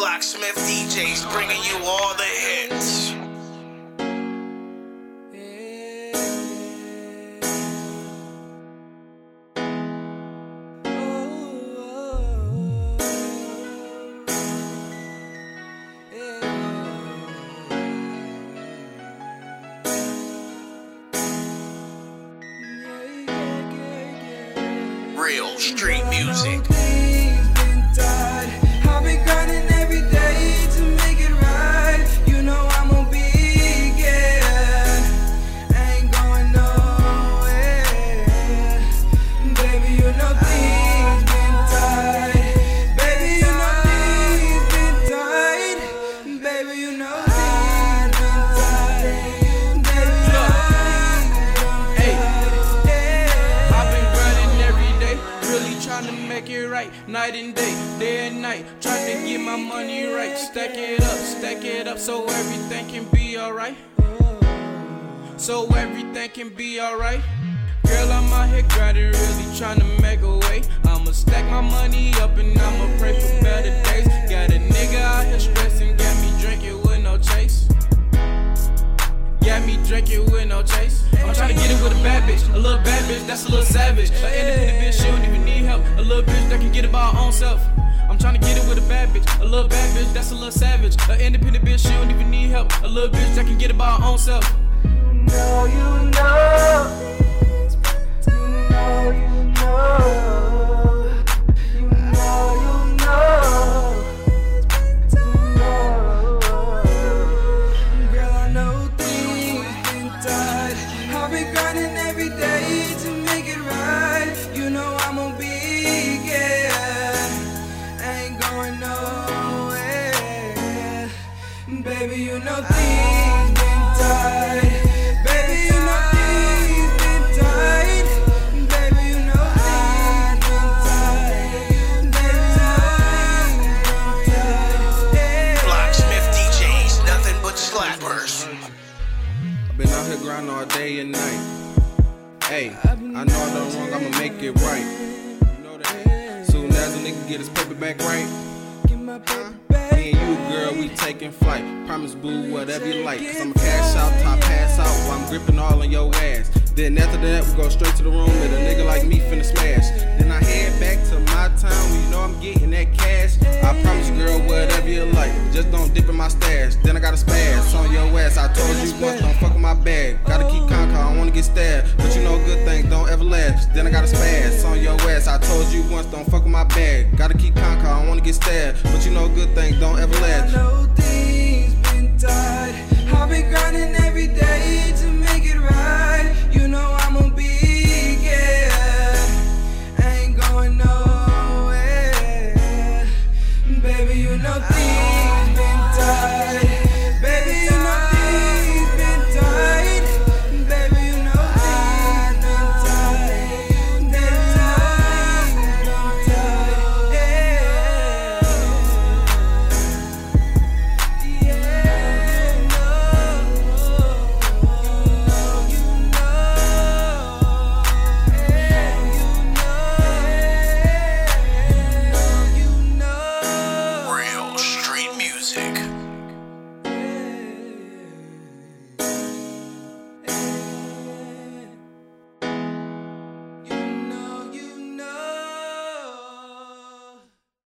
Blacksmith DJs bringing you all the hits. Real street music. Night and day, day and night, trying to get my money right. Stack it up, stack it up so everything can be alright. So everything can be alright. Girl, I'm out here grinding, really trying to make a way. I'ma stack my money up and I'ma pray for better days. Got a nigga out here stressing, got me drinking with no chase. Got me drinking with no chase. I'm trying to get it with a bad bitch. A little bad bitch, that's a little savage. An independent bitch, she don't even need help. A little bitch that can get it by her own self. I'm trying to get it with a bad bitch. A little bad bitch, that's a little savage. An independent bitch, she don't even need help. A little bitch that can get it by her own self. know you know. You know you know. You know. I've been grinding every day to Baby, you know things been tight. Baby, you know things been tight. Baby, you know things been tight. Baby, you know things been tight. Yeah. DJs, nothing but slappers. I've been out here grinding all day and night. Hey, I know I done wrong, I'ma make it right. You know that. Soon as a nigga get his paper back right, Get my paper back. Me and you, girl, we taking flight. Promise, boo, whatever you like. Cause I'ma cash out, top pass out while I'm gripping all on your ass. Then after that, we go straight to the room with a nigga like me finna smash. Then I head back to my town where you know I'm getting that cash. I promise, girl, whatever you like. Just don't dip in my stash. get stabbed. But you know, good things don't ever last. Then I got a spaz on your ass. I told you once, don't fuck with my bag. Gotta keep conca, I don't wanna get stabbed. But you know, good things don't ever last. Yeah, I know things been tied. I've been grinding every day to make it right. You know, I'm gonna be. Yeah. Ain't going nowhere. Baby, you know things.